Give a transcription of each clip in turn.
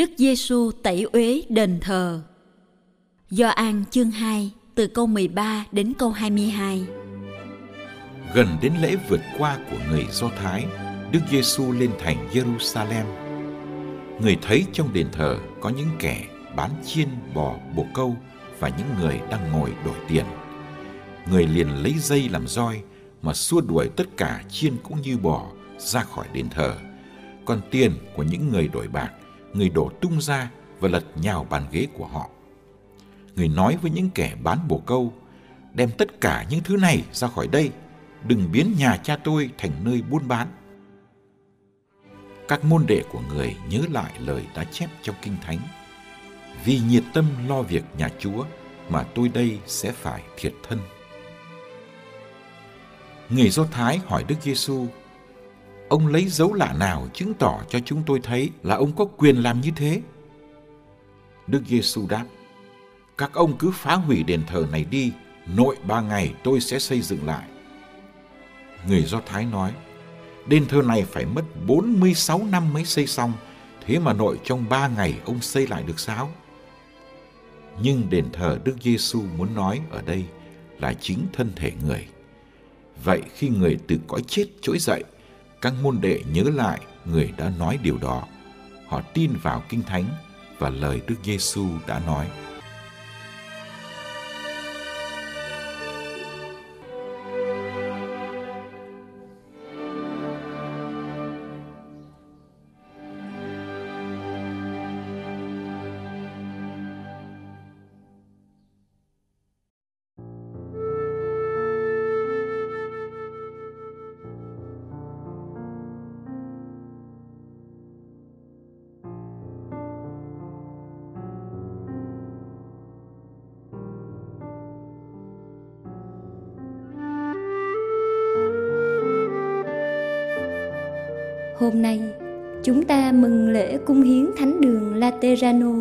Đức Giêsu tẩy uế đền thờ. Do An chương 2 từ câu 13 đến câu 22. Gần đến lễ vượt qua của người Do Thái, Đức Giêsu lên thành Jerusalem. Người thấy trong đền thờ có những kẻ bán chiên bò bồ câu và những người đang ngồi đổi tiền. Người liền lấy dây làm roi mà xua đuổi tất cả chiên cũng như bò ra khỏi đền thờ. Còn tiền của những người đổi bạc người đổ tung ra và lật nhào bàn ghế của họ. Người nói với những kẻ bán bồ câu, đem tất cả những thứ này ra khỏi đây, đừng biến nhà cha tôi thành nơi buôn bán. Các môn đệ của người nhớ lại lời đã chép trong Kinh Thánh. Vì nhiệt tâm lo việc nhà Chúa mà tôi đây sẽ phải thiệt thân. Người Do Thái hỏi Đức Giêsu ông lấy dấu lạ nào chứng tỏ cho chúng tôi thấy là ông có quyền làm như thế? Đức Giêsu đáp, các ông cứ phá hủy đền thờ này đi, nội ba ngày tôi sẽ xây dựng lại. Người Do Thái nói, đền thờ này phải mất 46 năm mới xây xong, thế mà nội trong ba ngày ông xây lại được sao? Nhưng đền thờ Đức Giêsu muốn nói ở đây là chính thân thể người. Vậy khi người từ cõi chết trỗi dậy, các môn đệ nhớ lại người đã nói điều đó. Họ tin vào Kinh Thánh và lời Đức Giêsu đã nói. Hôm nay, chúng ta mừng lễ cung hiến thánh đường Laterano.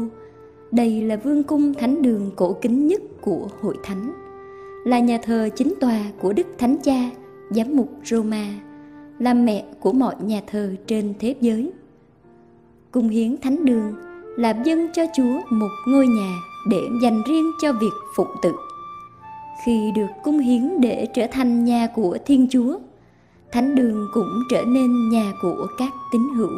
Đây là vương cung thánh đường cổ kính nhất của hội thánh, là nhà thờ chính tòa của Đức Thánh Cha, giám mục Roma, là mẹ của mọi nhà thờ trên thế giới. Cung hiến thánh đường là dâng cho Chúa một ngôi nhà để dành riêng cho việc phụng tự. Khi được cung hiến để trở thành nhà của Thiên Chúa, thánh đường cũng trở nên nhà của các tín hữu.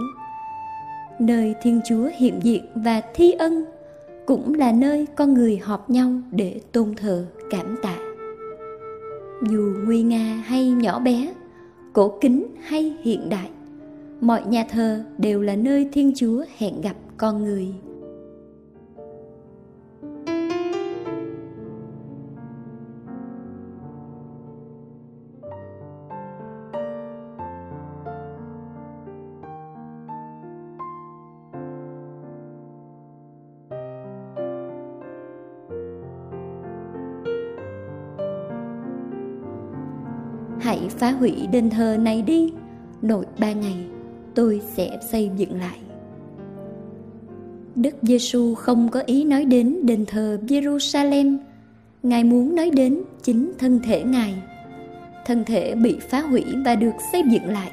Nơi thiên chúa hiện diện và thi ân cũng là nơi con người họp nhau để tôn thờ, cảm tạ. Dù nguy nga hay nhỏ bé, cổ kính hay hiện đại, mọi nhà thờ đều là nơi thiên chúa hẹn gặp con người. Hãy phá hủy đền thờ này đi. Nội ba ngày, tôi sẽ xây dựng lại. Đức giêsu không có ý nói đến đền thờ jerusalem. Ngài muốn nói đến chính thân thể ngài. Thân thể bị phá hủy và được xây dựng lại.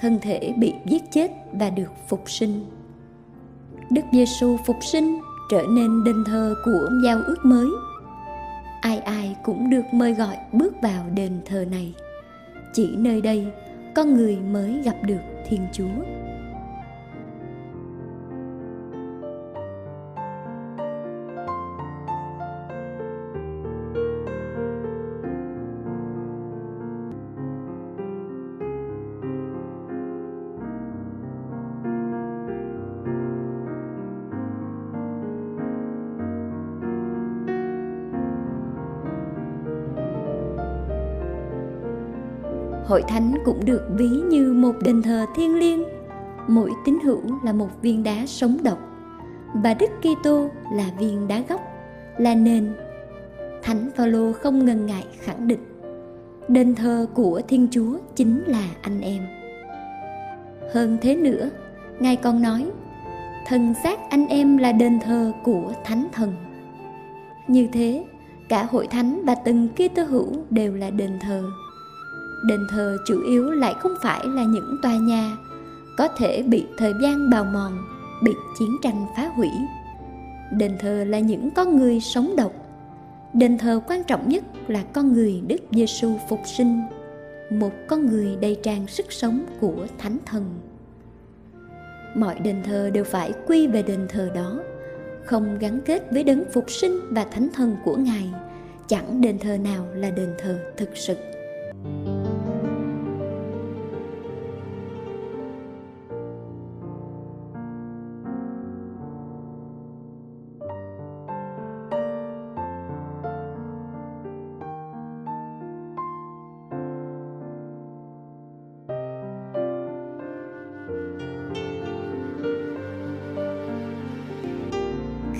Thân thể bị giết chết và được phục sinh. Đức giêsu phục sinh trở nên đền thờ của giao ước mới. Ai ai cũng được mời gọi bước vào đền thờ này chỉ nơi đây con người mới gặp được thiên chúa. Hội thánh cũng được ví như một đền thờ thiêng liêng mỗi tín hữu là một viên đá sống động và Đức Kitô là viên đá gốc, là nền. Thánh Phaolô không ngần ngại khẳng định, đền thờ của Thiên Chúa chính là anh em. Hơn thế nữa, Ngài còn nói, thân xác anh em là đền thờ của Thánh Thần. Như thế, cả hội thánh và từng Kitô hữu đều là đền thờ. Đền thờ chủ yếu lại không phải là những tòa nhà, có thể bị thời gian bào mòn, bị chiến tranh phá hủy. Đền thờ là những con người sống động đền thờ quan trọng nhất là con người đức giêsu phục sinh, một con người đầy tràn sức sống của thánh thần. Mọi đền thờ đều phải quy về đền thờ đó, không gắn kết với đấng phục sinh và thánh thần của ngài, chẳng đền thờ nào là đền thờ thực sự.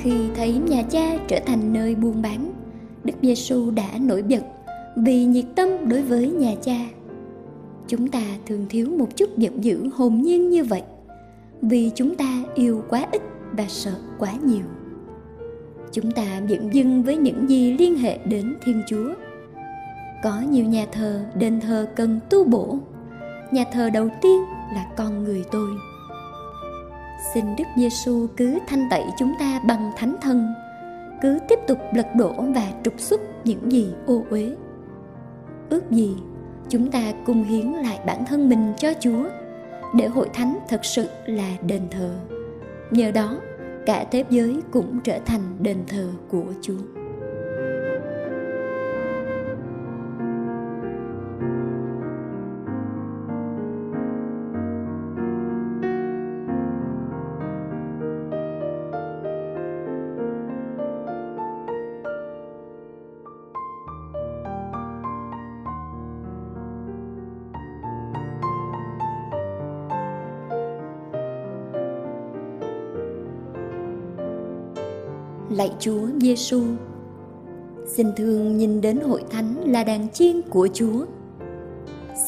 Khi thấy nhà cha trở thành nơi buôn bán, Đức Giêsu đã nổi bật vì nhiệt tâm đối với nhà cha. Chúng ta thường thiếu một chút giận dữ hồn nhiên như vậy, vì chúng ta yêu quá ít và sợ quá nhiều. Chúng ta dựng dưng với những gì liên hệ đến Thiên Chúa. Có nhiều nhà thờ, đền thờ cần tu bổ. Nhà thờ đầu tiên là con người tôi xin Đức Giêsu cứ thanh tẩy chúng ta bằng thánh thân, cứ tiếp tục lật đổ và trục xuất những gì ô uế. Ước gì chúng ta cùng hiến lại bản thân mình cho Chúa để hội thánh thật sự là đền thờ. Nhờ đó, cả thế giới cũng trở thành đền thờ của Chúa. Lạy Chúa Giêsu. Xin thương nhìn đến hội thánh là đàn chiên của Chúa.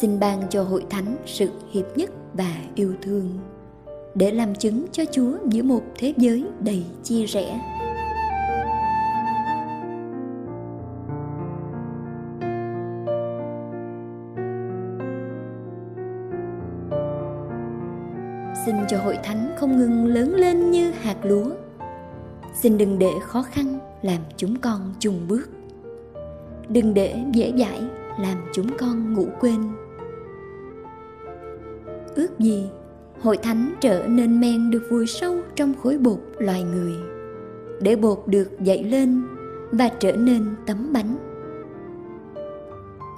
Xin ban cho hội thánh sự hiệp nhất và yêu thương, để làm chứng cho Chúa giữa một thế giới đầy chia rẽ. Xin cho hội thánh không ngừng lớn lên như hạt lúa xin đừng để khó khăn làm chúng con chùng bước. Đừng để dễ dãi làm chúng con ngủ quên. Ước gì hội thánh trở nên men được vùi sâu trong khối bột loài người, để bột được dậy lên và trở nên tấm bánh.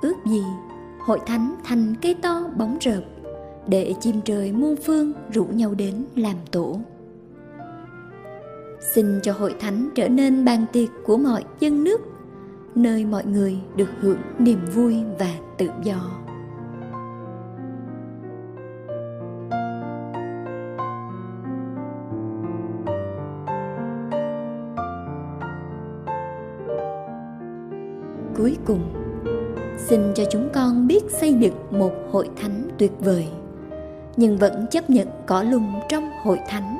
Ước gì hội thánh thành cây to bóng rợp, để chim trời muôn phương rủ nhau đến làm tổ xin cho hội thánh trở nên bàn tiệc của mọi dân nước, nơi mọi người được hưởng niềm vui và tự do. Cuối cùng, xin cho chúng con biết xây dựng một hội thánh tuyệt vời, nhưng vẫn chấp nhận cỏ lùng trong hội thánh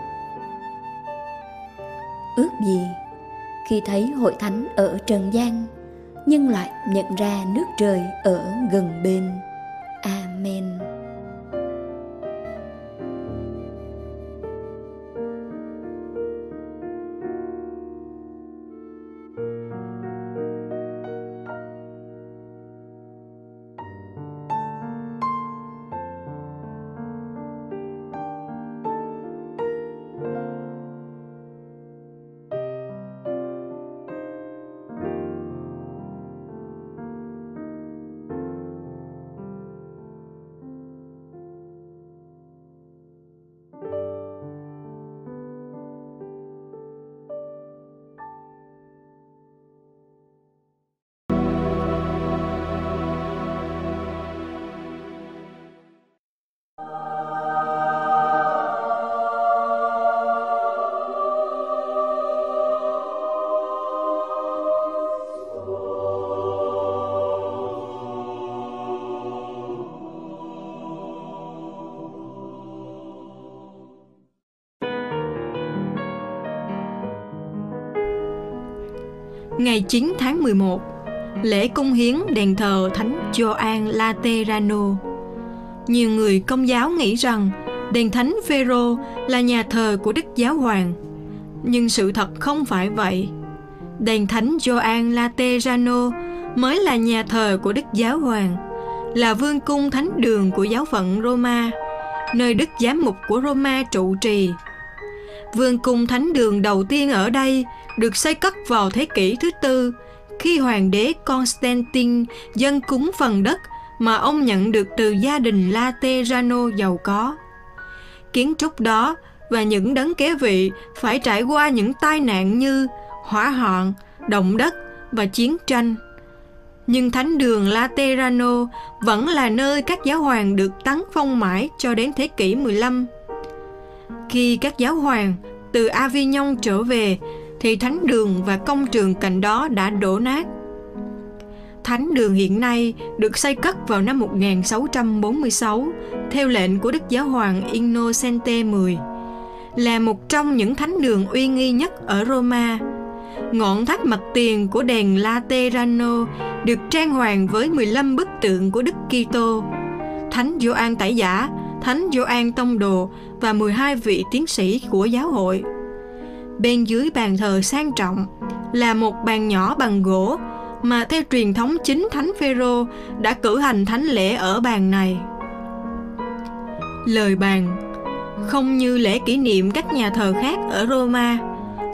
ước gì. Khi thấy hội thánh ở trần gian, nhân loại nhận ra nước trời ở gần bên. Amen. Ngày 9 tháng 11, lễ cung hiến đền thờ Thánh Gioan Laterano. Nhiều người công giáo nghĩ rằng đền Thánh Phêrô là nhà thờ của Đức Giáo Hoàng, nhưng sự thật không phải vậy. Đền Thánh Gioan Laterano mới là nhà thờ của Đức Giáo Hoàng, là vương cung thánh đường của giáo phận Roma, nơi Đức Giám mục của Roma trụ trì. Vương cung thánh đường đầu tiên ở đây được xây cất vào thế kỷ thứ tư khi hoàng đế Constantine dâng cúng phần đất mà ông nhận được từ gia đình Laterano giàu có. Kiến trúc đó và những đấng kế vị phải trải qua những tai nạn như hỏa hoạn, động đất và chiến tranh. Nhưng thánh đường Laterano vẫn là nơi các giáo hoàng được tấn phong mãi cho đến thế kỷ 15. Khi các giáo hoàng từ Avignon trở về thì thánh đường và công trường cạnh đó đã đổ nát. Thánh đường hiện nay được xây cất vào năm 1646 theo lệnh của Đức Giáo hoàng Innocente X, là một trong những thánh đường uy nghi nhất ở Roma. Ngọn tháp mặt tiền của đền Laterano được trang hoàng với 15 bức tượng của Đức Kitô, Thánh Gioan Tẩy Giả, Thánh Gioan Tông Đồ và 12 vị tiến sĩ của giáo hội. Bên dưới bàn thờ sang trọng là một bàn nhỏ bằng gỗ mà theo truyền thống chính Thánh Phêrô đã cử hành thánh lễ ở bàn này. Lời bàn không như lễ kỷ niệm các nhà thờ khác ở Roma,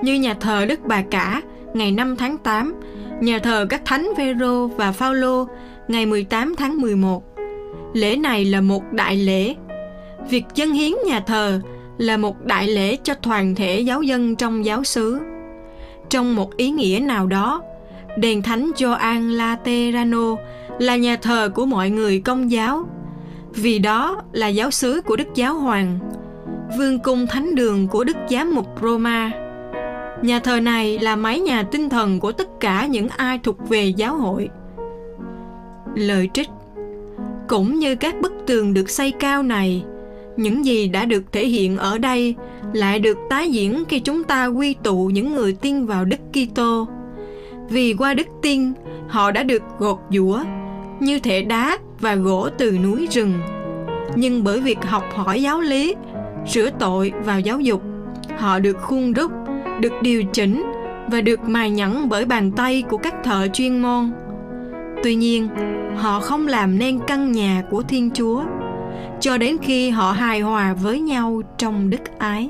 như nhà thờ Đức Bà Cả ngày 5 tháng 8, nhà thờ các thánh Phêrô và Phaolô ngày 18 tháng 11. Lễ này là một đại lễ. Việc dân hiến nhà thờ là một đại lễ cho toàn thể giáo dân trong giáo xứ. Trong một ý nghĩa nào đó, đền thánh Gioan Laterano là nhà thờ của mọi người công giáo, vì đó là giáo xứ của Đức Giáo Hoàng, vương cung thánh đường của Đức Giám mục Roma. Nhà thờ này là mái nhà tinh thần của tất cả những ai thuộc về giáo hội. Lời trích Cũng như các bức tường được xây cao này, những gì đã được thể hiện ở đây lại được tái diễn khi chúng ta quy tụ những người tin vào Đức Kitô. Vì qua đức tin, họ đã được gột giũa như thể đá và gỗ từ núi rừng. Nhưng bởi việc học hỏi giáo lý, sửa tội vào giáo dục, họ được khuôn đúc, được điều chỉnh và được mài nhẵn bởi bàn tay của các thợ chuyên môn. Tuy nhiên, họ không làm nên căn nhà của Thiên Chúa cho đến khi họ hài hòa với nhau trong đức ái.